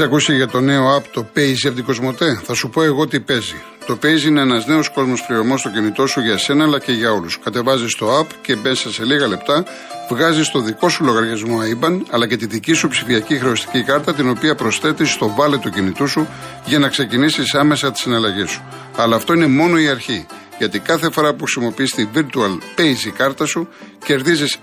Έχεις ακούσει για το νέο app το Paze από την Κοσμοτέ. Θα σου πω εγώ τι παίζει. Το Paze είναι ένας νέος κόσμος πληρωμών στο κινητό σου για σένα αλλά και για όλους. Κατεβάζεις το app και μέσα σε λίγα λεπτά βγάζεις το δικό σου λογαριασμό IBAN αλλά και τη δική σου ψηφιακή χρεωστική κάρτα την οποία προσθέτεις στο βάλε του κινητού σου για να ξεκινήσεις άμεσα τις συναλλαγές σου. Αλλά αυτό είναι μόνο η αρχή. Γιατί κάθε φορά που χρησιμοποιείς τη Virtual Paze κάρτα σου, κερδίζεις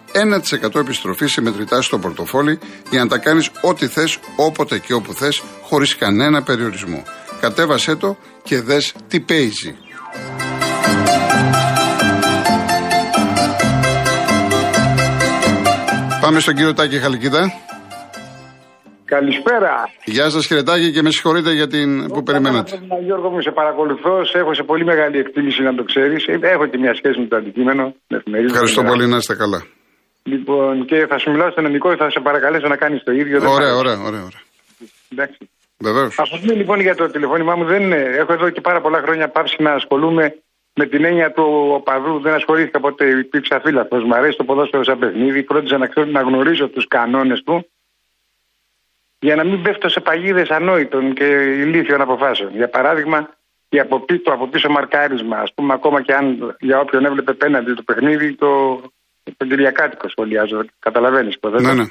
1% επιστροφή σε μετρητά στο πορτοφόλι για να τα κάνεις ό,τι θες, όποτε και όπου θες, χωρίς κανένα περιορισμό. Κατέβασέ το και δες τι παίζει. Πάμε στον κύριο Τάκη Χαλκίδα. Καλησπέρα. Γεια σας, χαιρετάκι και με συγχωρείτε για την που περιμένατε. Γιώργο μου, σε παρακολουθώ. Σε έχω σε πολύ μεγάλη εκτίμηση να το ξέρεις. Έχω και μια σχέση με το αντικείμενο. Ευχαριστώ πολύ, να είστε καλά. Λοιπόν, και θα σου μιλάω στον ελληνικό και θα σε παρακαλέσω να κάνεις το ίδιο. Ωραία, ωραία, ωραία. ωραία. Εντάξει. Βεβαίως. Αυτό λοιπόν για το τηλεφώνημά μου δεν είναι. Έχω εδώ και πάρα πολλά χρόνια πάψει να ασχολούμαι με την έννοια του οπαδού. Δεν ασχολήθηκα ποτέ. Υπήρξα φύλαθο. Μ' αρέσει το ποδόσφαιρο σαν παιχνίδι. Φρόντιζα να ξέρω να γνωρίζω τους κανόνες του για να μην πέφτω σε παγίδες ανόητων και ηλίθιων αποφάσεων. Για παράδειγμα, η από, το από πίσω μαρκάρισμα, ας πούμε, ακόμα και αν για όποιον έβλεπε πέναντι το παιχνίδι, το, το Κυριακάτικο σχολιάζω. Καταλαβαίνεις πώς ναι, ναι.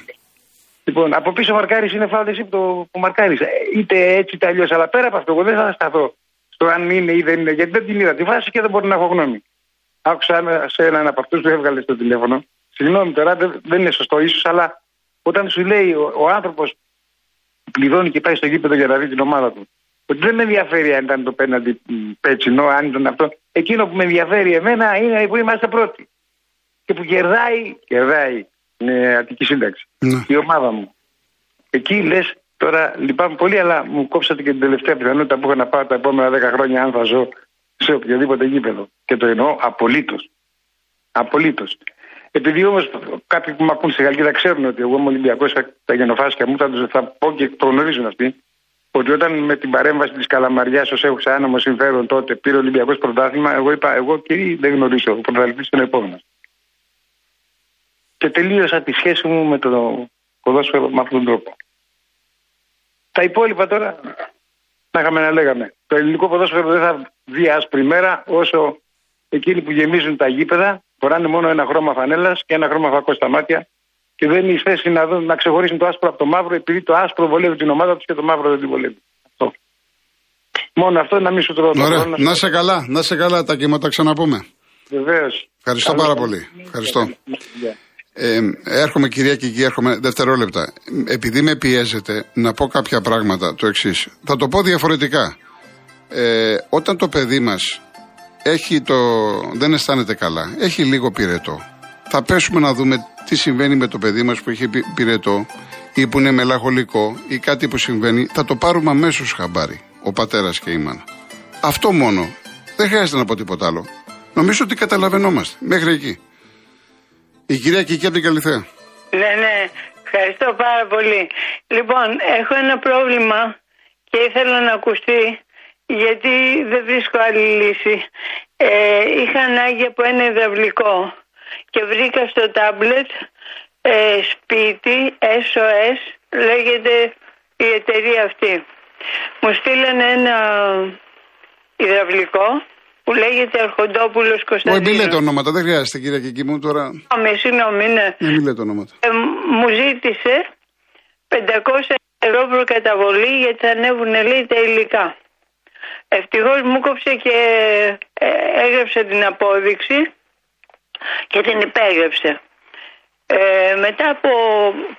Λοιπόν, από πίσω μαρκάρι είναι φάουλ εσύ που το που μαρκάρι. Είτε έτσι είτε αλλιώς. Αλλά πέρα από αυτό, εγώ δεν θα σταθώ στο αν είναι ή δεν είναι, γιατί δεν την είδα τη βάση και δεν μπορεί να έχω γνώμη. Άκουσα σε έναν από αυτούς που έβγαλε στο τηλέφωνο. Συγγνώμη τώρα, δεν είναι σωστό ίσως, αλλά όταν σου λέει ο, ο άνθρωπος πληρώνει και πάει στο γήπεδο για να δει την ομάδα του. Ότι δεν με ενδιαφέρει αν ήταν το πέναντι πέτσινο, αν ήταν αυτό. Εκείνο που με ενδιαφέρει εμένα είναι που είμαστε πρώτοι. Και που κερδάει, κερδάει με Αττική Σύνταξη. Ναι. Η ομάδα μου. Εκεί λες, τώρα λυπάμαι πολύ, αλλά μου κόψατε και την τελευταία πιθανότητα που έχω να πάω τα επόμενα 10 χρόνια αν θα ζω σε οποιοδήποτε γήπεδο. Και το εννοώ απολύτως. Απολύτως. Επειδή όμως κάποιοι που με ακούν στη Γαλλική ξέρουν ότι εγώ είμαι Ολυμπιακός, τα γενοφάσκια μου θα, θα πω και το γνωρίζουν αυτοί, ότι όταν με την παρέμβαση της Καλαμαριάς ως έχω άνομο συμφέρον τότε πήρε ο Ολυμπιακός πρωτάθλημα, εγώ είπα: Εγώ κύριε δεν γνωρίζω. Ο πρωταθλητής είναι ο επόμενος. Και τελείωσα τη σχέση μου με το ποδόσφαιρο με αυτόν τον τρόπο. Τα υπόλοιπα τώρα, να είχαμε να λέγαμε. Το ελληνικό ποδόσφαιρο δεν θα δει άσπρη μέρα όσο εκείνοι που γεμίζουν τα γήπεδα φοράνε μόνο ένα χρώμα φανέλας και ένα χρώμα φακό στα μάτια και δεν είναι θέση να, δουν, να ξεχωρίσουν το άσπρο από το μαύρο επειδή το άσπρο βολεύει την ομάδα τους και το μαύρο δεν την βολεύει. Αυτό. Μόνο αυτό να μην σου τρώω Ωραία. Να σε καλά, να σε καλά τα κύματα, ξαναπούμε. Βεβαίως. Ευχαριστώ πάρα πολύ. Ευχαριστώ. Ε, έρχομαι κυρία και εκεί, έρχομαι δευτερόλεπτα. Επειδή με πιέζετε να πω κάποια πράγματα το εξής. Θα το πω διαφορετικά. Ε, όταν το παιδί μας έχει το, δεν αισθάνεται καλά, έχει λίγο πυρετό. Θα πέσουμε να δούμε τι συμβαίνει με το παιδί μας που έχει πυρετό ή που είναι μελαγχολικό ή κάτι που συμβαίνει. Θα το πάρουμε αμέσως χαμπάρι, ο πατέρας και η μάνα. Αυτό μόνο. Δεν χρειάζεται να πω τίποτα άλλο. Νομίζω ότι καταλαβαίνόμαστε. Μέχρι εκεί. Η κυρία Κική από την Καλυθέα. Ναι, ναι. Ευχαριστώ πάρα πολύ. Λοιπόν, έχω ένα πρόβλημα και ήθελα να ακουστεί γιατί δεν βρίσκω άλλη λύση. Ε, είχα ανάγκη από ένα υδραυλικό και βρήκα στο τάμπλετ ε, σπίτι SOS λέγεται η εταιρεία αυτή. Μου στείλανε ένα υδραυλικό που λέγεται Αρχοντόπουλος Κωνσταντίνος. Όχι, μην λέτε ονόματα, δεν χρειάζεται κύριε Κική μου τώρα. Συγγνώμη, συγγνώμη, ναι. Μην λέτε ονόματα. Ε, μου ζήτησε 500 ευρώ προκαταβολή γιατί θα ανέβουν λέει τα υλικά. Ευτυχώς μου κόψε και ε, έγραψε την απόδειξη και την υπέγραψε. Ε, μετά από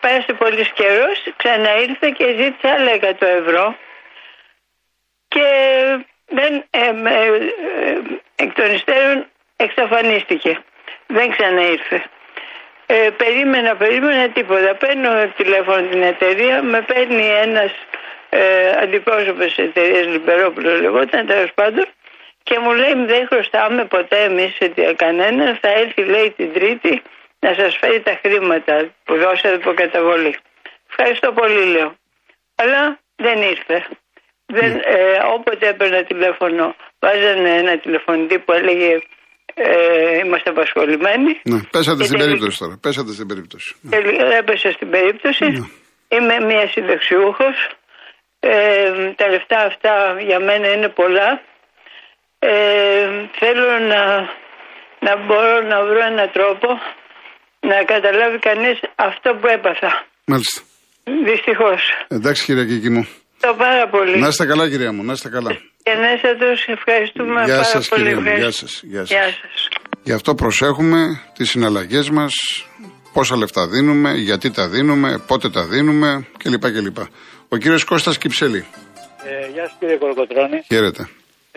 πέρασε πολύς καιρός, ξαναήρθε και ζήτησε άλλα 100 ευρώ και δεν, ε, ε, εκ των υστέρων εξαφανίστηκε. Δεν ξαναήρθε. Ε, περίμενα, περίμενα τίποτα. Παίρνω τηλέφωνο την εταιρεία, με παίρνει ένας ε, αντιπρόσωπος της εταιρείας Λιμπερόπουλος λεγόταν τέλος πάντων και μου λέει δεν χρωστάμε ποτέ εμείς κανένα. Θα έρθει λέει την Τρίτη να σας φέρει τα χρήματα που δώσατε από καταβολή. Ευχαριστώ πολύ λέω. Αλλά δεν ήρθε. Δεν, ναι. ε, όποτε έπαιρνα τηλέφωνο βάζανε ένα τηλεφωνητή που έλεγε ε, είμαστε απασχολημένοι. Ναι, πέσατε στην περίπτωση τώρα. Πέσατε στην περίπτωση. Ναι. Έπεσα στην περίπτωση. Ναι. Είμαι μια συνταξιούχος Ε, τα λεφτά αυτά για μένα είναι πολλά. Ε, θέλω να, να μπορώ να βρω έναν τρόπο να καταλάβει κανείς αυτό που έπαθα. Μάλιστα. Δυστυχώς. Εντάξει κύριε Κίκη μου. Το πάρα πολύ. Να είστε καλά κυρία μου, να είστε καλά. Και να είστε τους ευχαριστούμε Γεια πάρα σας πολύ. κυρία μου, γεια Ευχαριστώ. σας. Γεια Γεια σας. σας. Γι' αυτό προσέχουμε τις συναλλαγές μας, πόσα λεφτά δίνουμε, γιατί τα δίνουμε, πότε τα δίνουμε κλπ. κλπ. Ο κύριος Κώστας Κυψέλη. Ε, γεια σας κύριε Κολοκοτρώνη. Χαίρετε.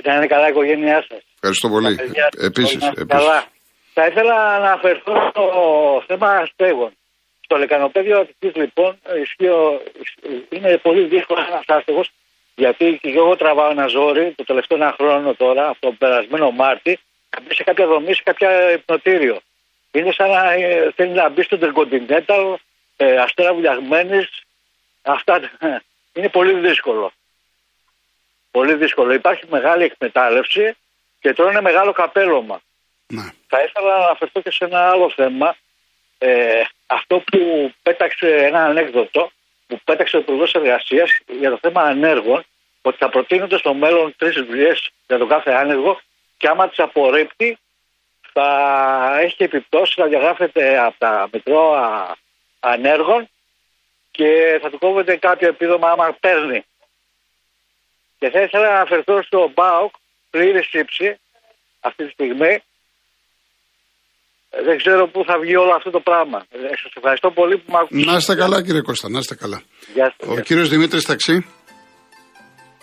Να είναι καλά η οικογένειά σας. Ευχαριστώ πολύ. Τα παιδιά σας, Επίσης, όλοι να είστε επίσης. Καλά. Θα ήθελα να αναφερθώ στο θέμα αστέγων. Στο λεκανοπέδιο Αττικής λοιπόν ισχύει ο- είναι πολύ δύσκολο ένας άστεγος γιατί και εγώ τραβάω ένα ζόρι το τελευταίο ένα χρόνο τώρα από τον περασμένο Μάρτι να μπει σε κάποια δομή, σε κάποια υπνοτήριο. Είναι σαν να ε, θέλει να μπει στο Intercontinental, ε, αστέρα βουλιαγμένης. Αυτά είναι πολύ δύσκολο. Πολύ δύσκολο. Υπάρχει μεγάλη εκμετάλλευση και τρώνε μεγάλο καπέλωμα. Ναι. Θα ήθελα να αναφερθώ και σε ένα άλλο θέμα. Ε, αυτό που πέταξε ένα ανέκδοτο που πέταξε ο Υπουργός Εργασίας για το θέμα ανέργων, ότι θα προτείνονται στο μέλλον τρεις δουλειέ για τον κάθε άνεργο και άμα τις απορρίπτει θα έχει επιπτώσεις να διαγράφεται από τα μητρώα ανέργων και θα του κόβεται κάποιο επίδομα άμα παίρνει. Και θα ήθελα να αναφερθώ στο ΜΠΑΟΚ πλήρης ύψη αυτή τη στιγμή δεν ξέρω πού θα βγει όλο αυτό το πράγμα. Ε, Σας ευχαριστώ πολύ που με ακούσατε. Να είστε καλά κύριε Κώστα, να είστε καλά. Γεια σας. Ο κύριος Δημήτρης Ταξί.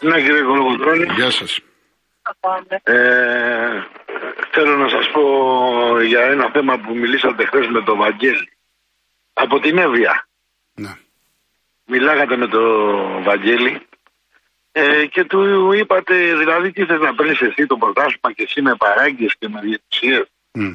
Ναι κύριε Κολοκοτρώνη, Γεια σας. ε, θέλω να σας πω για ένα θέμα που μιλήσατε χθες με τον Βαγγέλη. Από την Εύβοια. Ναι. Μιλάγατε με τον Βαγγέλη ε, και του είπατε δηλαδή τι θες να παίρνεις εσύ το πρωτάθλημα και εσύ με παράγκες και με διαιτησίες. Μμ.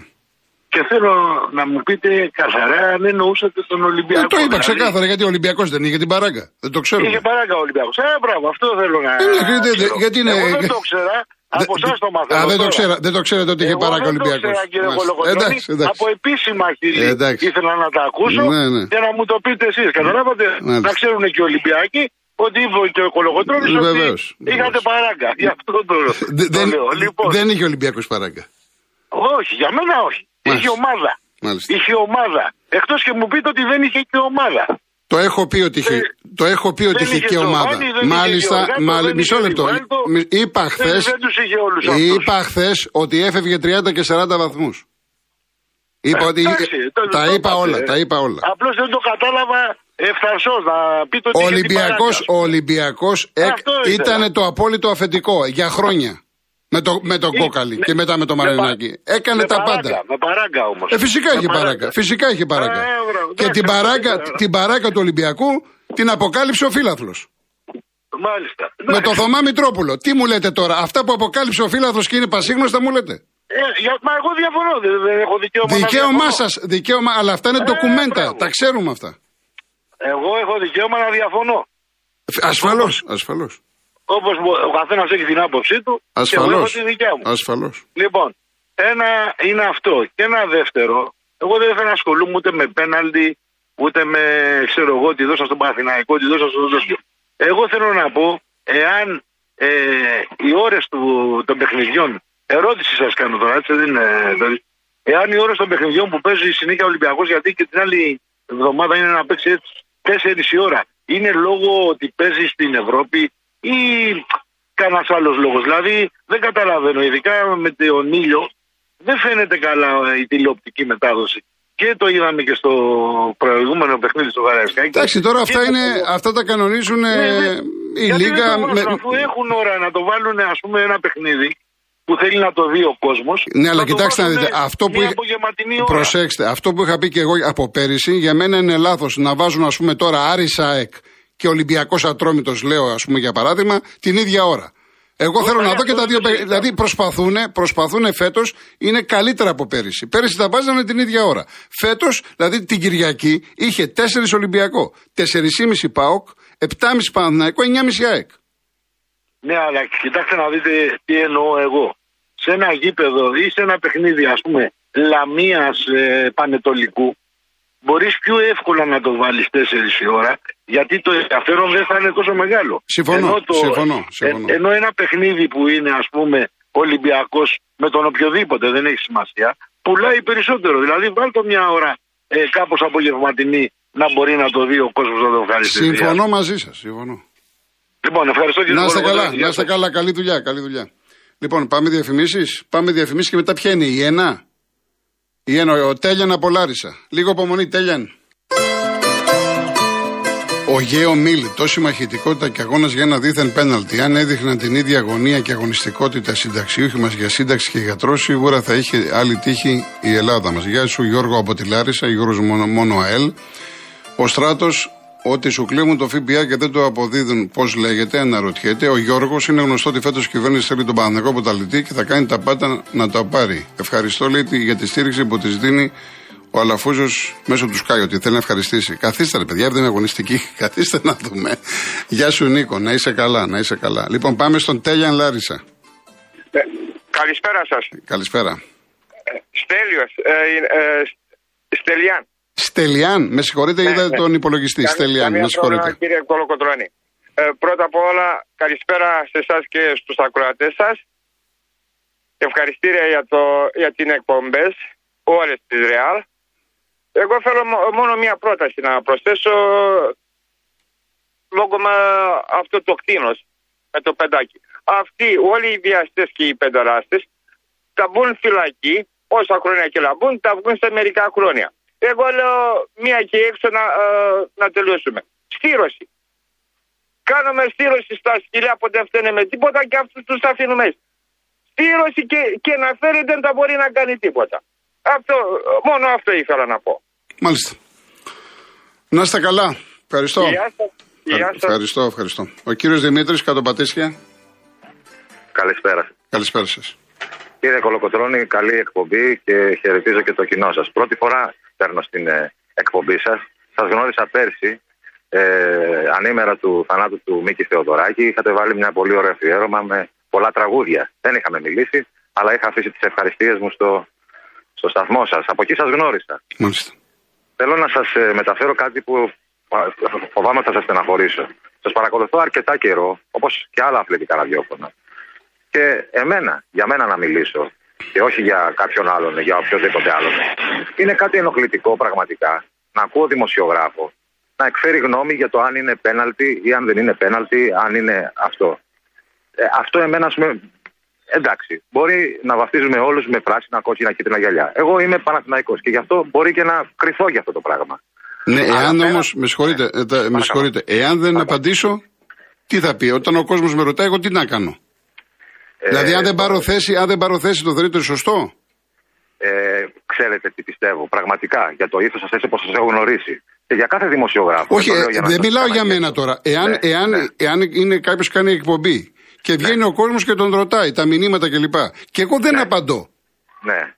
Και θέλω να μου πείτε καθαρά αν εννοούσατε τον Ολυμπιακό. Ε, το είπα Δηλαδή, ξεκάθαρα γιατί ο Ολυμπιακός δεν είχε την παράγκα. Δεν το ξέρω. Είχε παράγκα ο Ολυμπιακός. Ε, μπράβο, αυτό θέλω να. Ε, ναι, γιατί- ξέρω. γιατί είναι- Εγώ δεν το ξέρα. Από εσάς το μαθαίνω. Α, δεν το, τώρα. ξέρα, δεν το ξέρετε ότι είχε Εγώ παράγκα ο δεν το Ολυμπιακός. ξέρα, κύριε Μάλιστα. Κολοκοτρώνη. Εντάξει, εντάξει. Από επίσημα χείλη Ε, εντάξει. ήθελα να τα ακούσω Ναι, ναι. και να μου το πείτε εσείς. Καταλάβατε Μάλιστα. να ξέρουν και οι Ολυμπιακοί ότι είπε και ο Κολοκοτρώνη ότι Βεβαίως, είχατε βεβαίως. παράγκα. Γι' αυτό το, Δε- το δεν, λέω. Λοιπόν, δεν είχε Ολυμπιακός παράγκα. όχι, για μένα όχι. Μάλιστα. Είχε ομάδα. Μάλιστα. Είχε ομάδα. Εκτός και μου πείτε ότι δεν είχε και ομάδα. Το έχω πει ότι είχε, Ε, το έχω πει ότι δεν είχε είχε και ομάδα. Τζοβάνι, δεν είχε Μάλιστα, Γιωργάτο, μάλιστα, δεν μισό είχε λεπτό. Ριβάλτο. Μι- Είπα χθε. Δεν, δεν τους είχε όλους αυτούς. Είπα χθες ότι έφευγε 30 και 40 βαθμούς. Είπα ότι. Τα είπα όλα, τα είπα όλα. Απλώς δεν το κατάλαβα ευθαρσός να πείτε ότι. Ο είχε την Ολυμπιακός, παράγκα. ο Ολυμπιακός Αυτό εκ- ήθελα. ήταν το απόλυτο αφεντικό για χρόνια. Με το, με τον Ή- Κόκαλη με- και μετά με τον με Μαρινάκη. πα- Έκανε με τα παράγκα, πάντα. Με παράγκα όμως. Ε, φυσικά είχε παράγκα. Φυσικά είχε παράγκα. Ε, μπράβο, Και εντάξει, την παράγκα, αυτό την παράγκα του Ολυμπιακού την αποκάλυψε ο φίλαθλος. Μάλιστα. Με το Θωμά Μητρόπουλο. Τι μου λέτε τώρα, αυτά που αποκάλυψε ο φίλαθλος και είναι πασίγνωστα μου λέτε; Ε, για, μα εγώ διαφωνώ. Δεν, δεν έχω δικαίωμα. να Δικαίωμά διαφωνώ. σας, δικαίωμα, αλλά αυτά είναι Ε, ντοκουμέντα. μπράβο. Τα ξέρουμε αυτά. Εγώ έχω δικαίωμα να διαφωνώ. Ασφαλώς, ασφαλώς. Όπως ο καθένας έχει την άποψή του. Και εγώ Ασφαλώς. έχω τη δικιά μου. Ασφαλώς. Λοιπόν, ένα είναι αυτό. Και ένα δεύτερο, εγώ δεν θέλω να ασχολούμαι ούτε με πέναλτι, ούτε με, ξέρω εγώ, τι δώσα στον Παθηναϊκό, τι δώσα στον τέτοιο. Εγώ θέλω να πω, εάν ε, οι ώρες των παιχνιδιών, ερώτηση σας κάνω τώρα, έτσι δεν είναι. δηλαδή, εάν οι ώρες των παιχνιδιών που παίζει συνέχεια Ολυμπιακός, γιατί και την άλλη εβδομάδα είναι να παίξει έτσι 4 η ώρα, είναι λόγω ότι παίζει στην Ευρώπη ή κανένας άλλος λόγος. Δηλαδή δεν καταλαβαίνω, ειδικά με τον ήλιο, δεν φαίνεται καλά ε, η τηλεοπτική μετάδοση. Και το είδαμε και στο προηγούμενο παιχνίδι στο Γαραϊσκάκι. Εντάξει, τώρα αυτά, Και- είναι, αυτά τα κανονίζουν ε, Ναι, ναι. η Γιατί Λίγκα. δεν το βάζουν, με- Αφού έχουν ώρα να το βάλουν, ας πούμε, ένα παιχνίδι που θέλει να το δει ο κόσμος. Ναι, αλλά κοιτάξτε να δείτε. Αυτό που, Μια είχα- απογευματινή ώρα. Προσέξτε, αυτό που είχα πει και εγώ από πέρυσι, για μένα είναι λάθος να βάζουν, ας πούμε, τώρα Άρη Σάεκ και Ολυμπιακός Ατρόμητος, λέω, ας πούμε, για παράδειγμα, την ίδια ώρα. Εγώ θέλω να δω και τα δύο. παιχνίδια. Δηλαδή προσπαθούν, προσπαθούν φέτος, είναι καλύτερα από πέρυσι. Πέρυσι τα βάζανε την ίδια ώρα. Φέτος, δηλαδή την Κυριακή, είχε 4 Ολυμπιακό, 4,5 Πάοκ, 7,5 Παναθηναϊκό, 9,5 ΑΕΚ. Ναι, αλλά κοιτάξτε να δείτε τι εννοώ εγώ. Σε ένα γήπεδο ή σε ένα παιχνίδι, ας πούμε, λαμίας ε, πανετολικού, μπορείς πιο εύκολα να το βάλεις 4 η ώρα Γιατί το ενδιαφέρον δεν θα είναι τόσο μεγάλο. Συμφωνώ, Ενώ, το, συμφωνώ, συμφωνώ. ε- ενώ ένα παιχνίδι που είναι ας πούμε Ολυμπιακός με τον οποιοδήποτε δεν έχει σημασία, πουλάει περισσότερο. Δηλαδή βάλ το μια ώρα ε, κάπως απογευματινή να μπορεί να το δει ο κόσμος να το ευχαριστήσει. Συμφωνώ μαζί σας. Συμφωνώ. Λοιπόν, ευχαριστώ κύριε Να είστε Κολοκοτρώνη. καλά, Γεια να είστε σας. καλά. Καλή δουλειά, καλή δουλειά. Λοιπόν, πάμε διαφημίσεις. Πάμε διαφημίσεις και μετά ποια είναι η ένα. Η ένα, ο Τέλιαν από Λάρισα. Λίγο υπομονή, Τέλιαν. Ο Γέο Μίλ, τόση μαχητικότητα και αγώνας για ένα δίθεν πέναλτι. Αν έδειχναν την ίδια αγωνία και αγωνιστικότητα συνταξιούχοι μας για σύνταξη και γιατρός, σίγουρα θα είχε άλλη τύχη η Ελλάδα μας. Γεια σου, Γιώργο από τη Λάρισα, Γιώργος μόνο, μόνο ΑΕΛ. Ο Στράτος, ότι σου κλέβουν το ΦΠΑ και δεν το αποδίδουν, πώς λέγεται, αναρωτιέται. Ο Γιώργος είναι γνωστό ότι φέτος η κυβέρνηση θέλει τον Παναγενικό Ποταλητή και θα κάνει τα πάντα να τα πάρει. Ευχαριστώ, λέει, τη- για τη στήριξη που της δίνει ο Αλαφούζος μέσω του Σκάι, ότι θέλει να ευχαριστήσει. Καθίστε, ρε παιδιά, δεν είναι αγωνιστική. Καθίστε να δούμε. Γεια σου, Νίκο, να είσαι καλά, να είσαι καλά. Λοιπόν, πάμε στον Τέλιαν Λάρισα. Ε, καλησπέρα σας. Καλησπέρα. Στέλιος, ε, ε, Στελιάν. Στελιάν, με συγχωρείτε, είδα ναι. τον υπολογιστή. Καμία- Στελιάν, καμία με συγχωρείτε. πρόβλημα, κύριε Κολοκοτρώνη. Ε, πρώτα απ' όλα, καλησπέρα σε εσάς και στους ακροατές σας. Ευχαριστήρια για, το, για την εκπομπές, όλες τις Ρεάλ. Εγώ θέλω μο- μόνο μία πρόταση να προσθέσω λόγω με αυτό το κτίνος με το πεντάκι. Αυτοί όλοι οι βιαστές και οι πενταράστες θα μπουν φυλακή όσα χρόνια και να μπουν, θα βγουν σε μερικά χρόνια. Εγώ λέω μία και έξω να, ε, να τελειώσουμε. Στήρωση. Κάνουμε στήρωση στα σκυλιά που δεν φταίνε με τίποτα και αυτούς τους αφήνουμε έτσι. Στήρωση και, και να φέρει δεν θα μπορεί να κάνει τίποτα. Αυτό, μόνο αυτό ήθελα να πω. Μάλιστα. Να είστε καλά. Ευχαριστώ. Γεια σας. Γεια σας. Ευχαριστώ, ευχαριστώ. Ο κύριος Δημήτρης, Κατοπατήσια. Καλησπέρα. Καλησπέρα σας. Κύριε Κολοκοτρώνη, καλή εκπομπή και χαιρετίζω και το κοινό σας. Πρώτη φορά παίρνω στην ε, εκπομπή σας. Σας γνώρισα πέρσι, ε, ανήμερα του θανάτου του Μίκη Θεοδωράκη. Είχατε βάλει μια πολύ ωραία αφιέρωμα με πολλά τραγούδια. Δεν είχαμε μιλήσει, αλλά είχα αφήσει τις ευχαριστίες μου στο, στο σταθμό σας. Από εκεί σας γνώρισα. Μάλιστα. Θέλω να σας μεταφέρω κάτι που α, φοβάμαι ότι θα σας στεναχωρήσω. Σας παρακολουθώ αρκετά καιρό, όπως και άλλα αθλητικά ραδιόφωνα. Και εμένα, για μένα να μιλήσω, και όχι για κάποιον άλλον, για οποιοδήποτε άλλον. Είναι κάτι ενοχλητικό πραγματικά να ακούω δημοσιογράφο να εκφέρει γνώμη για το αν είναι πέναλτι ή αν δεν είναι πέναλτι, αν είναι αυτό. Ε, αυτό εμένα, ας πούμε, εντάξει, μπορεί να βαφτίζουμε όλους με πράσινα, κόκκινα, κίτρινα γυαλιά. Εγώ είμαι Παναθηναϊκός και γι' αυτό μπορεί και να κρυθώ για αυτό το πράγμα. Ναι, Αλλά εάν πέρα- όμω, με συγχωρείτε, ε, τα- με Παρακαλώ. συγχωρείτε, εάν δεν απαντήσω, τι θα πει, όταν ο κόσμος με ρωτάει, εγώ τι να κάνω; Ε, δηλαδή, αν δεν πάρω θέση, αν δεν πάρω θέση, το θεωρείτε σωστό; ε, ξέρετε τι πιστεύω, πραγματικά, για το ήθος σας έτσι όπως σας έχω γνωρίσει. Και για κάθε δημοσιογράφο. Όχι, το λέω ε, για να δεν σας μιλάω για καταγγείλω. μένα τώρα. Εάν, Ναι, εάν, ναι. εάν είναι κάποιος κάνει εκπομπή και βγαίνει ο κόσμος και τον ρωτάει τα μηνύματα κλπ. Και εγώ δεν απαντώ. Ναι.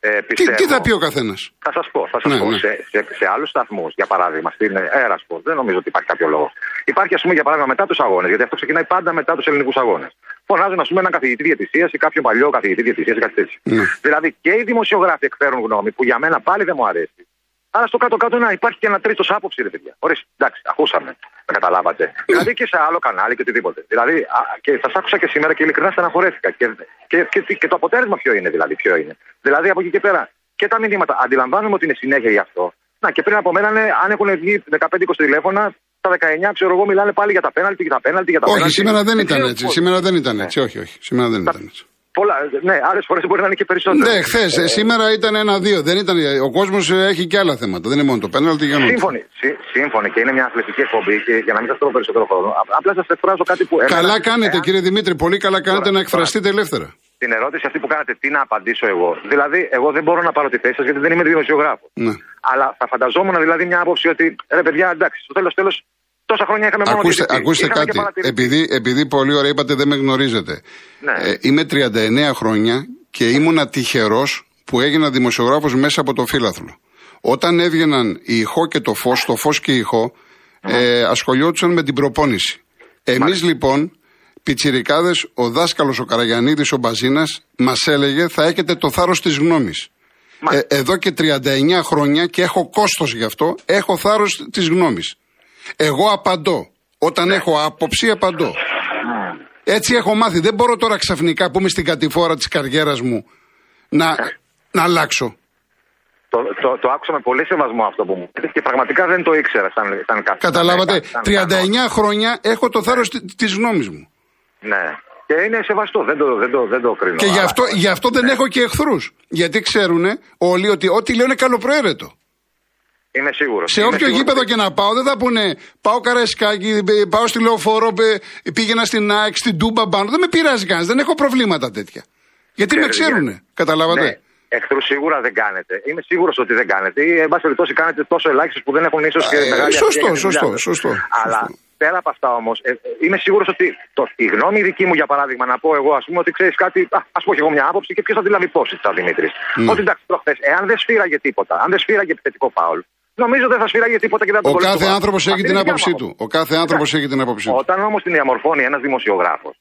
Ε, Τι, πιστεύω, τι θα πει ο καθένας; Θα σας πω, θα σας Ναι, πω. ναι. Σε, σε, σε άλλους σταθμούς, για παράδειγμα, στην Aerosport, δεν νομίζω ότι υπάρχει κάποιο λόγο. Υπάρχει, ας πούμε, για παράδειγμα, μετά τους αγώνες, γιατί αυτό ξεκινάει πάντα μετά τους ελληνικούς αγώνες. Φωνάζουν, ας πούμε, έναν καθηγητή διαιτησίας ή κάποιον παλιό καθηγητή διαιτησίας ή κάτι τέτοιο. Ναι. Δηλαδή και οι δημοσιογράφοι εκφέρουν γνώμη που για μένα πάλι δεν μου αρέσει. Άρα στο κάτω-κάτω να υπάρχει και ένα τρίτος άποψη, ρε παιδιά. Ορίστε, εντάξει, ακούσαμε. Με καταλάβατε. Δηλαδή και σε άλλο κανάλι και οτιδήποτε. Δηλαδή, α, και σας άκουσα και σήμερα και ειλικρινά στεναχωρέθηκα. Και, και, και, και, το αποτέλεσμα ποιο είναι, δηλαδή, ποιο είναι. Δηλαδή από εκεί και πέρα και τα μηνύματα. Αντιλαμβάνομαι ότι είναι συνέχεια γι' αυτό. Να και πριν από μένα, ναι, αν έχουν βγει 15-20 τηλέφωνα, τα 19 ξέρω εγώ μιλάνε πάλι για τα πέναλτι, για τα πέναλτι, για τα Όχι, πέναλτι. σήμερα δεν Ε, ήταν ξέρω έτσι. πώς. Σήμερα δεν ήταν έτσι. Όχι, όχι. Σήμερα δεν ήταν έτσι. Πολλά, ναι, άλλες φορές μπορεί να είναι και περισσότερο. Ναι, χθες, σήμερα ήταν ένα-δύο. Δεν ήταν, ο κόσμος έχει και άλλα θέματα. Δεν είναι μόνο το πέναλτι για Σύμφωνοι, Σύ- σύμφωνοι και είναι μια αθλητική εκπομπή και για να μην σας τρώω περισσότερο χρόνο. Α- Απλά σας εκφράζω κάτι που. εμένα- Καλά κάνετε, εάν- κύριε Δημήτρη. Πολύ καλά κάνετε Τώρα, να εκφραστείτε ελεύθερα. Την ερώτηση αυτή που κάνατε, τι να απαντήσω εγώ. Δηλαδή, εγώ δεν μπορώ να πάρω τη θέση σας γιατί δεν είμαι δημοσιογράφος. Ναι. Αλλά θα φανταζόμουν δηλαδή μια άποψη ότι ρε παιδιά, εντάξει, στο τέλος τέλος τόσα χρόνια είχαμε μόνο Ακούστε, διαιτητή. ακούστε Είχαμε και κάτι. παρατηρητή. Επειδή, επειδή πολύ ωραία είπατε δεν με γνωρίζετε. Ναι. Ε, είμαι 39 χρόνια και ήμουνα τυχερός που έγινα δημοσιογράφος μέσα από το φύλαθλο. Όταν έβγαιναν η ηχό και το φως, το φως και η ηχό, ε, ασχολιόντουσαν με την προπόνηση. Εμείς λοιπόν, πιτσιρικάδες, ο δάσκαλος ο Καραγιανίδης, ο Μπαζίνας, μας έλεγε θα έχετε το θάρρος της γνώμης. Ε, εδώ και 39 χρόνια και έχω κόστος γι' αυτό, έχω θάρρος της γνώμης. Εγώ απαντώ. Όταν έχω άποψη, απαντώ. Έτσι έχω μάθει. Δεν μπορώ τώρα ξαφνικά που είμαι στην κατηφόρα της καριέρας μου να, να αλλάξω. Το, το, το άκουσα με πολύ σεβασμό αυτό που μου είπες και πραγματικά δεν το ήξερα σαν, σαν κάτι. Καταλάβατε, σαν- 39 σαν- χρόνια έχω το θάρρος τη γνώμης μου. Ναι. Και είναι σεβαστό, δεν το, δεν το, δεν το κρίνω. Και γι' Αλλά- αυτό, γι αυτό δεν έχω και εχθρούς. Γιατί ξέρουν όλοι ότι ό,τι λέω είναι καλοπροαίρετο. Είμαι σίγουρος. Σε όποιο γήπεδο και να πάω, δεν θα πούνε πάω καραϊσκάκι, ε, πάω στη λεωφόρο, ε, πήγαινα στην ΑΕΚ, στην Τούμπα πάνω. Δεν με πειράζει κανένας, δεν έχω προβλήματα τέτοια. Γιατί με Ξέρεις, ξέρουνε, καταλάβατε; Ναι. Εχθρού σίγουρα δεν κάνετε. Είμαι σίγουρος ότι δεν κάνετε. Ή, εν πάση περιπτώσει, κάνετε τόσο ελάχιστους που δεν έχουν ίσως και Ε, μεγάλη σωστό, αξία για τη σωστό, δουλειά σας. σωστό, Αλλά σωστό. πέρα από αυτά όμως, είμαι σίγουρος ότι το, η γνώμη δική μου, για παράδειγμα, να πω εγώ, ας πούμε, ότι ξέρεις κάτι, α πω και εγώ μια άποψη και ποιος θα τη λάβει υπόψη, θα Δημήτρης. Ναι. Ότι εντάξει, προχθές, εάν δεν σφύραγε τίποτα, αν δεν σφύραγε επιθετικό φάουλ, νομίζω δεν θα σφύραγε τίποτα και δεν θα Ο τον κολλήσει κάθε το βάθος. άνθρωπος έχει Αυτή την είναι η δικιά άποψή μου του. Ο κάθε άνθρωπος έχει την άποψή του. Όταν όμως την διαμορφώνει ένας δημοσιογράφος,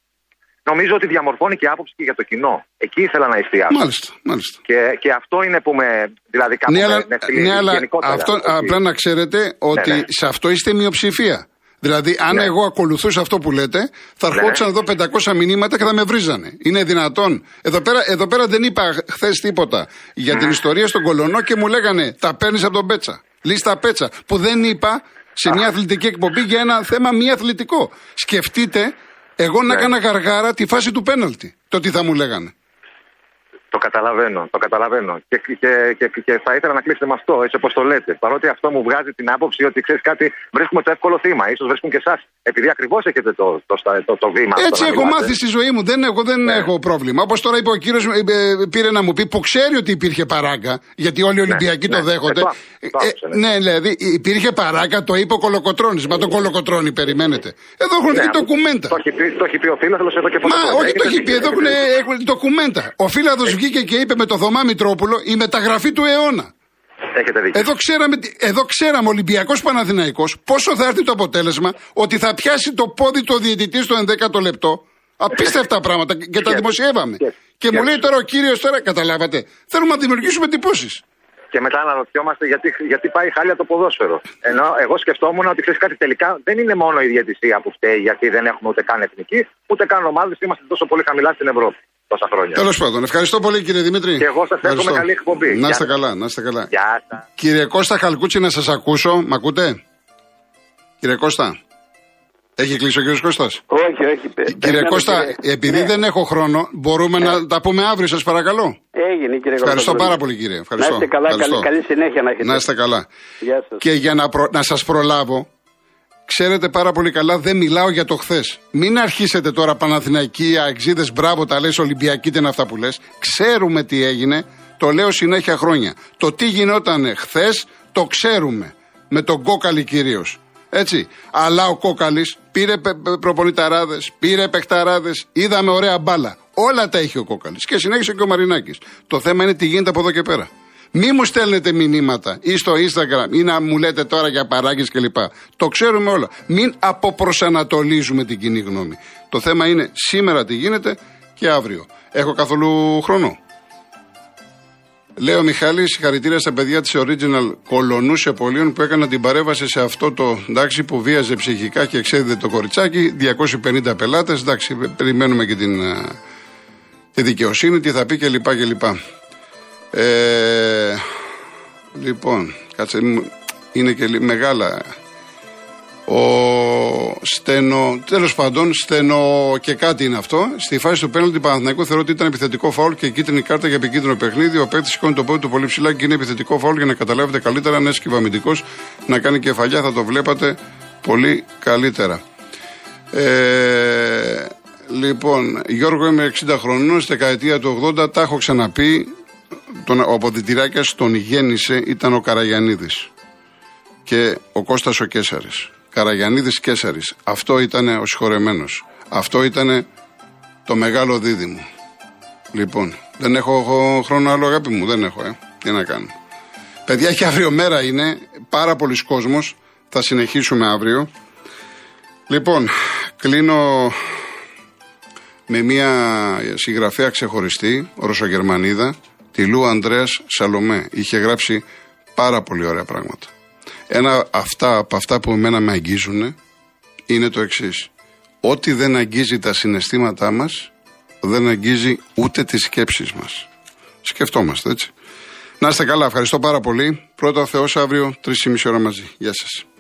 νομίζω ότι διαμορφώνει και άποψη και για το κοινό. Εκεί ήθελα να εστιάσω. Μάλιστα, μάλιστα. Και, και αυτό είναι που με. Δηλαδή, κάπου Ναι, με, αλλά, με θλίβει ναι, αλλά γενικότερα, αυτό, ότι- απλά να ξέρετε ότι ναι. σε αυτό είστε μειοψηφία. Δηλαδή, αν Ναι. εγώ ακολουθούσα αυτό που λέτε, θα Ναι. ερχόντουσαν εδώ 500 μηνύματα και θα με βρίζανε. Είναι δυνατόν. Εδώ πέρα, εδώ πέρα δεν είπα χθες τίποτα για την ιστορία στον Κολονό και μου λέγανε Τα παίρνεις από τον Πέτσα. Λίστα Πέτσα. Που δεν είπα σε μια αθλητική εκπομπή για ένα θέμα μη αθλητικό. Σκεφτείτε, εγώ να Ναι. έκανα γαργάρα τη φάση του πέναλτη. Το τι θα μου λέγανε. Το καταλαβαίνω, το καταλαβαίνω. Και, και, και, και θα ήθελα να κλείσετε με αυτό, έτσι όπως το λέτε. Παρότι αυτό μου βγάζει την άποψη ότι ξέρεις κάτι, βρίσκουμε το εύκολο θύμα. σω βρίσκουν και εσάς. Επειδή ακριβώς έχετε το, το, το, το, το βήμα. αυτό Έτσι να έχω μιλάτε. μάθει στη ζωή μου. Δεν έχω, δεν Ναι. έχω πρόβλημα. Όπως τώρα είπε ο κύριος, πήρε να μου πει που ξέρει ότι υπήρχε παράγκα, γιατί όλοι οι Ολυμπιακοί ναι. το δέχονται. Ε, το άκουσα, το άκουσα, ναι. ναι, δηλαδή υπήρχε παράγκα, το είπε ο Κολοκοτρόνη. Μα τον Κολοκοτρόνη περιμένετε. Εδώ έχουν Ναι, βγει αυτό- ντοκουμέντα. Το έχει πει, το έχει πει ο φίλο εδώ και Μα πολλά χρόνια. όχι, το Έχετε έχει πει. δίκιο, Εδώ έχουν, έχετε δίκιο. έχουν ντοκουμέντα. Ο Φίλαδο βγήκε και είπε με το Θωμά Μητρόπουλο η μεταγραφή του αιώνα. Έχετε δίκιο. Εδώ ξέραμε, τι- εδώ ξέραμε Ολυμπιακός Παναθηναϊκός πόσο θα έρθει το αποτέλεσμα ότι θα πιάσει το πόδι του διαιτητή στο 11ο λεπτό. Απίστευτα πράγματα και τα Yes. δημοσιεύαμε. Yes. Και μου Yes. λέει τώρα ο κύριος τώρα, καταλάβατε, θέλουμε να δημιουργήσουμε εντυπώσεις. Και μετά αναρωτιόμαστε γιατί, γιατί πάει χάλια το ποδόσφαιρο. Ενώ εγώ σκεφτόμουν ότι ξέρεις κάτι τελικά δεν είναι μόνο η διαιτησία που φταίει γιατί δεν έχουμε ούτε καν εθνική, ούτε καν ομάδες. Είμαστε τόσο πολύ χαμηλά στην Ευρώπη τόσα χρόνια. Τέλος πάντων, ευχαριστώ πολύ κύριε Δημήτρη. Και εγώ σας εύχομαι Ευχαριστώ. καλή εκπομπή. Να Γεια είστε σας. καλά, να είστε καλά. Γεια σας. Κύριε Κώστα Χαλκούτσι, να σας ακούσω. Μ' ακούτε; Κύριε Κώστα. Έχει κλείσει ο κύριος Κώστας; Όχι, όχι. πε- Κύριε περνάμε, Κώστα, κύριε. επειδή Ναι. δεν έχω χρόνο, μπορούμε να τα πούμε αύριο, σας παρακαλώ. Έγινε, κύριε Ευχαριστώ Κωνσταντίνο. πάρα πολύ, κύριε. Ευχαριστώ. Να είστε καλά, Ευχαριστώ. καλή, καλή συνέχεια να έχετε. Να είστε καλά. Γεια σας. Και για να, προ... να σας προλάβω, ξέρετε πάρα πολύ καλά, δεν μιλάω για το χθες. Μην αρχίσετε τώρα Παναθηναϊκοί, Αεξίδες, μπράβο, τα λες Ολυμπιακοί, τι είναι αυτά που λες. Ξέρουμε τι έγινε, το λέω συνέχεια χρόνια. Το τι γινόταν χθες, το ξέρουμε. Με τον Κόκαλη κυρίως. Έτσι. Αλλά ο Κόκαλης πήρε πε- πε- προπονηταράδες, πήρε παιχταράδες, είδαμε ωραία μπάλα. Όλα τα έχει ο Κόκαλης. Και συνέχισε και ο Μαρινάκης. Το θέμα είναι τι γίνεται από εδώ και πέρα. Μη μου στέλνετε μηνύματα ή στο Instagram ή να μου λέτε τώρα για παράγκες κλπ. Το ξέρουμε όλα. Μην αποπροσανατολίζουμε την κοινή γνώμη. Το θέμα είναι σήμερα τι γίνεται και αύριο. Έχω καθόλου χρόνο; Λέω Μιχάλη, συγχαρητήρια στα παιδιά της Original Κολονούς Επολίων που έκαναν την παρέμβαση σε αυτό το εντάξει που βίαζε ψυχικά και εξέδιδε το κοριτσάκι. 250 πελάτες. Εντάξει, περιμένουμε και την ε, τη δικαιοσύνη, τι θα πει κλπ. Κλπ. Ε, λοιπόν, κάτσε, μου- είναι και λι- μεγάλα. Ο στενο, τέλος πάντων, στενο και κάτι είναι αυτό. Στη φάση του πέναλτι του Παναθηναϊκού θεωρώ ότι ήταν επιθετικό φάουλ και κίτρινη κάρτα για επικίνδυνο παιχνίδι. Ο παίκτης σηκώνει το πόδι του πολύ ψηλά και είναι επιθετικό φάουλ για να καταλάβετε καλύτερα. Αν έσκυβε αμυντικός να κάνει κεφαλιά, θα το βλέπατε πολύ καλύτερα. Ε, λοιπόν, Γιώργο, είμαι 60 χρονών. Στη δεκαετία του 80 τα έχω ξαναπεί. Τον, ο αποδητηράκια τον γέννησε ήταν ο Καραγιανίδης και ο Κώστας ο Κέσαρης. Καραγιανίδης Κέσαρης. Αυτό ήταν ο συγχωρεμένος. Αυτό ήταν το μεγάλο δίδυμο. Λοιπόν, δεν έχω έχω χρόνο άλλο αγάπη μου, δεν έχω, ε. Τι να κάνω. Παιδιά, και αύριο μέρα είναι, πάρα πολλοί κόσμος, θα συνεχίσουμε αύριο. Λοιπόν, κλείνω με μια συγγραφέα ξεχωριστή, Ρωσογερμανίδα, τη Λου Ανδρέας Σαλομέ. Είχε γράψει πάρα πολύ ωραία πράγματα. Ένα αυτά, από αυτά που εμένα με αγγίζουν είναι το εξής. Ό,τι δεν αγγίζει τα συναισθήματά μας, δεν αγγίζει ούτε τις σκέψεις μας. Σκεφτόμαστε, έτσι. Να είστε καλά, ευχαριστώ πάρα πολύ. Πρώτα ο Θεός αύριο, 3,5 ώρα μαζί. Γεια σας.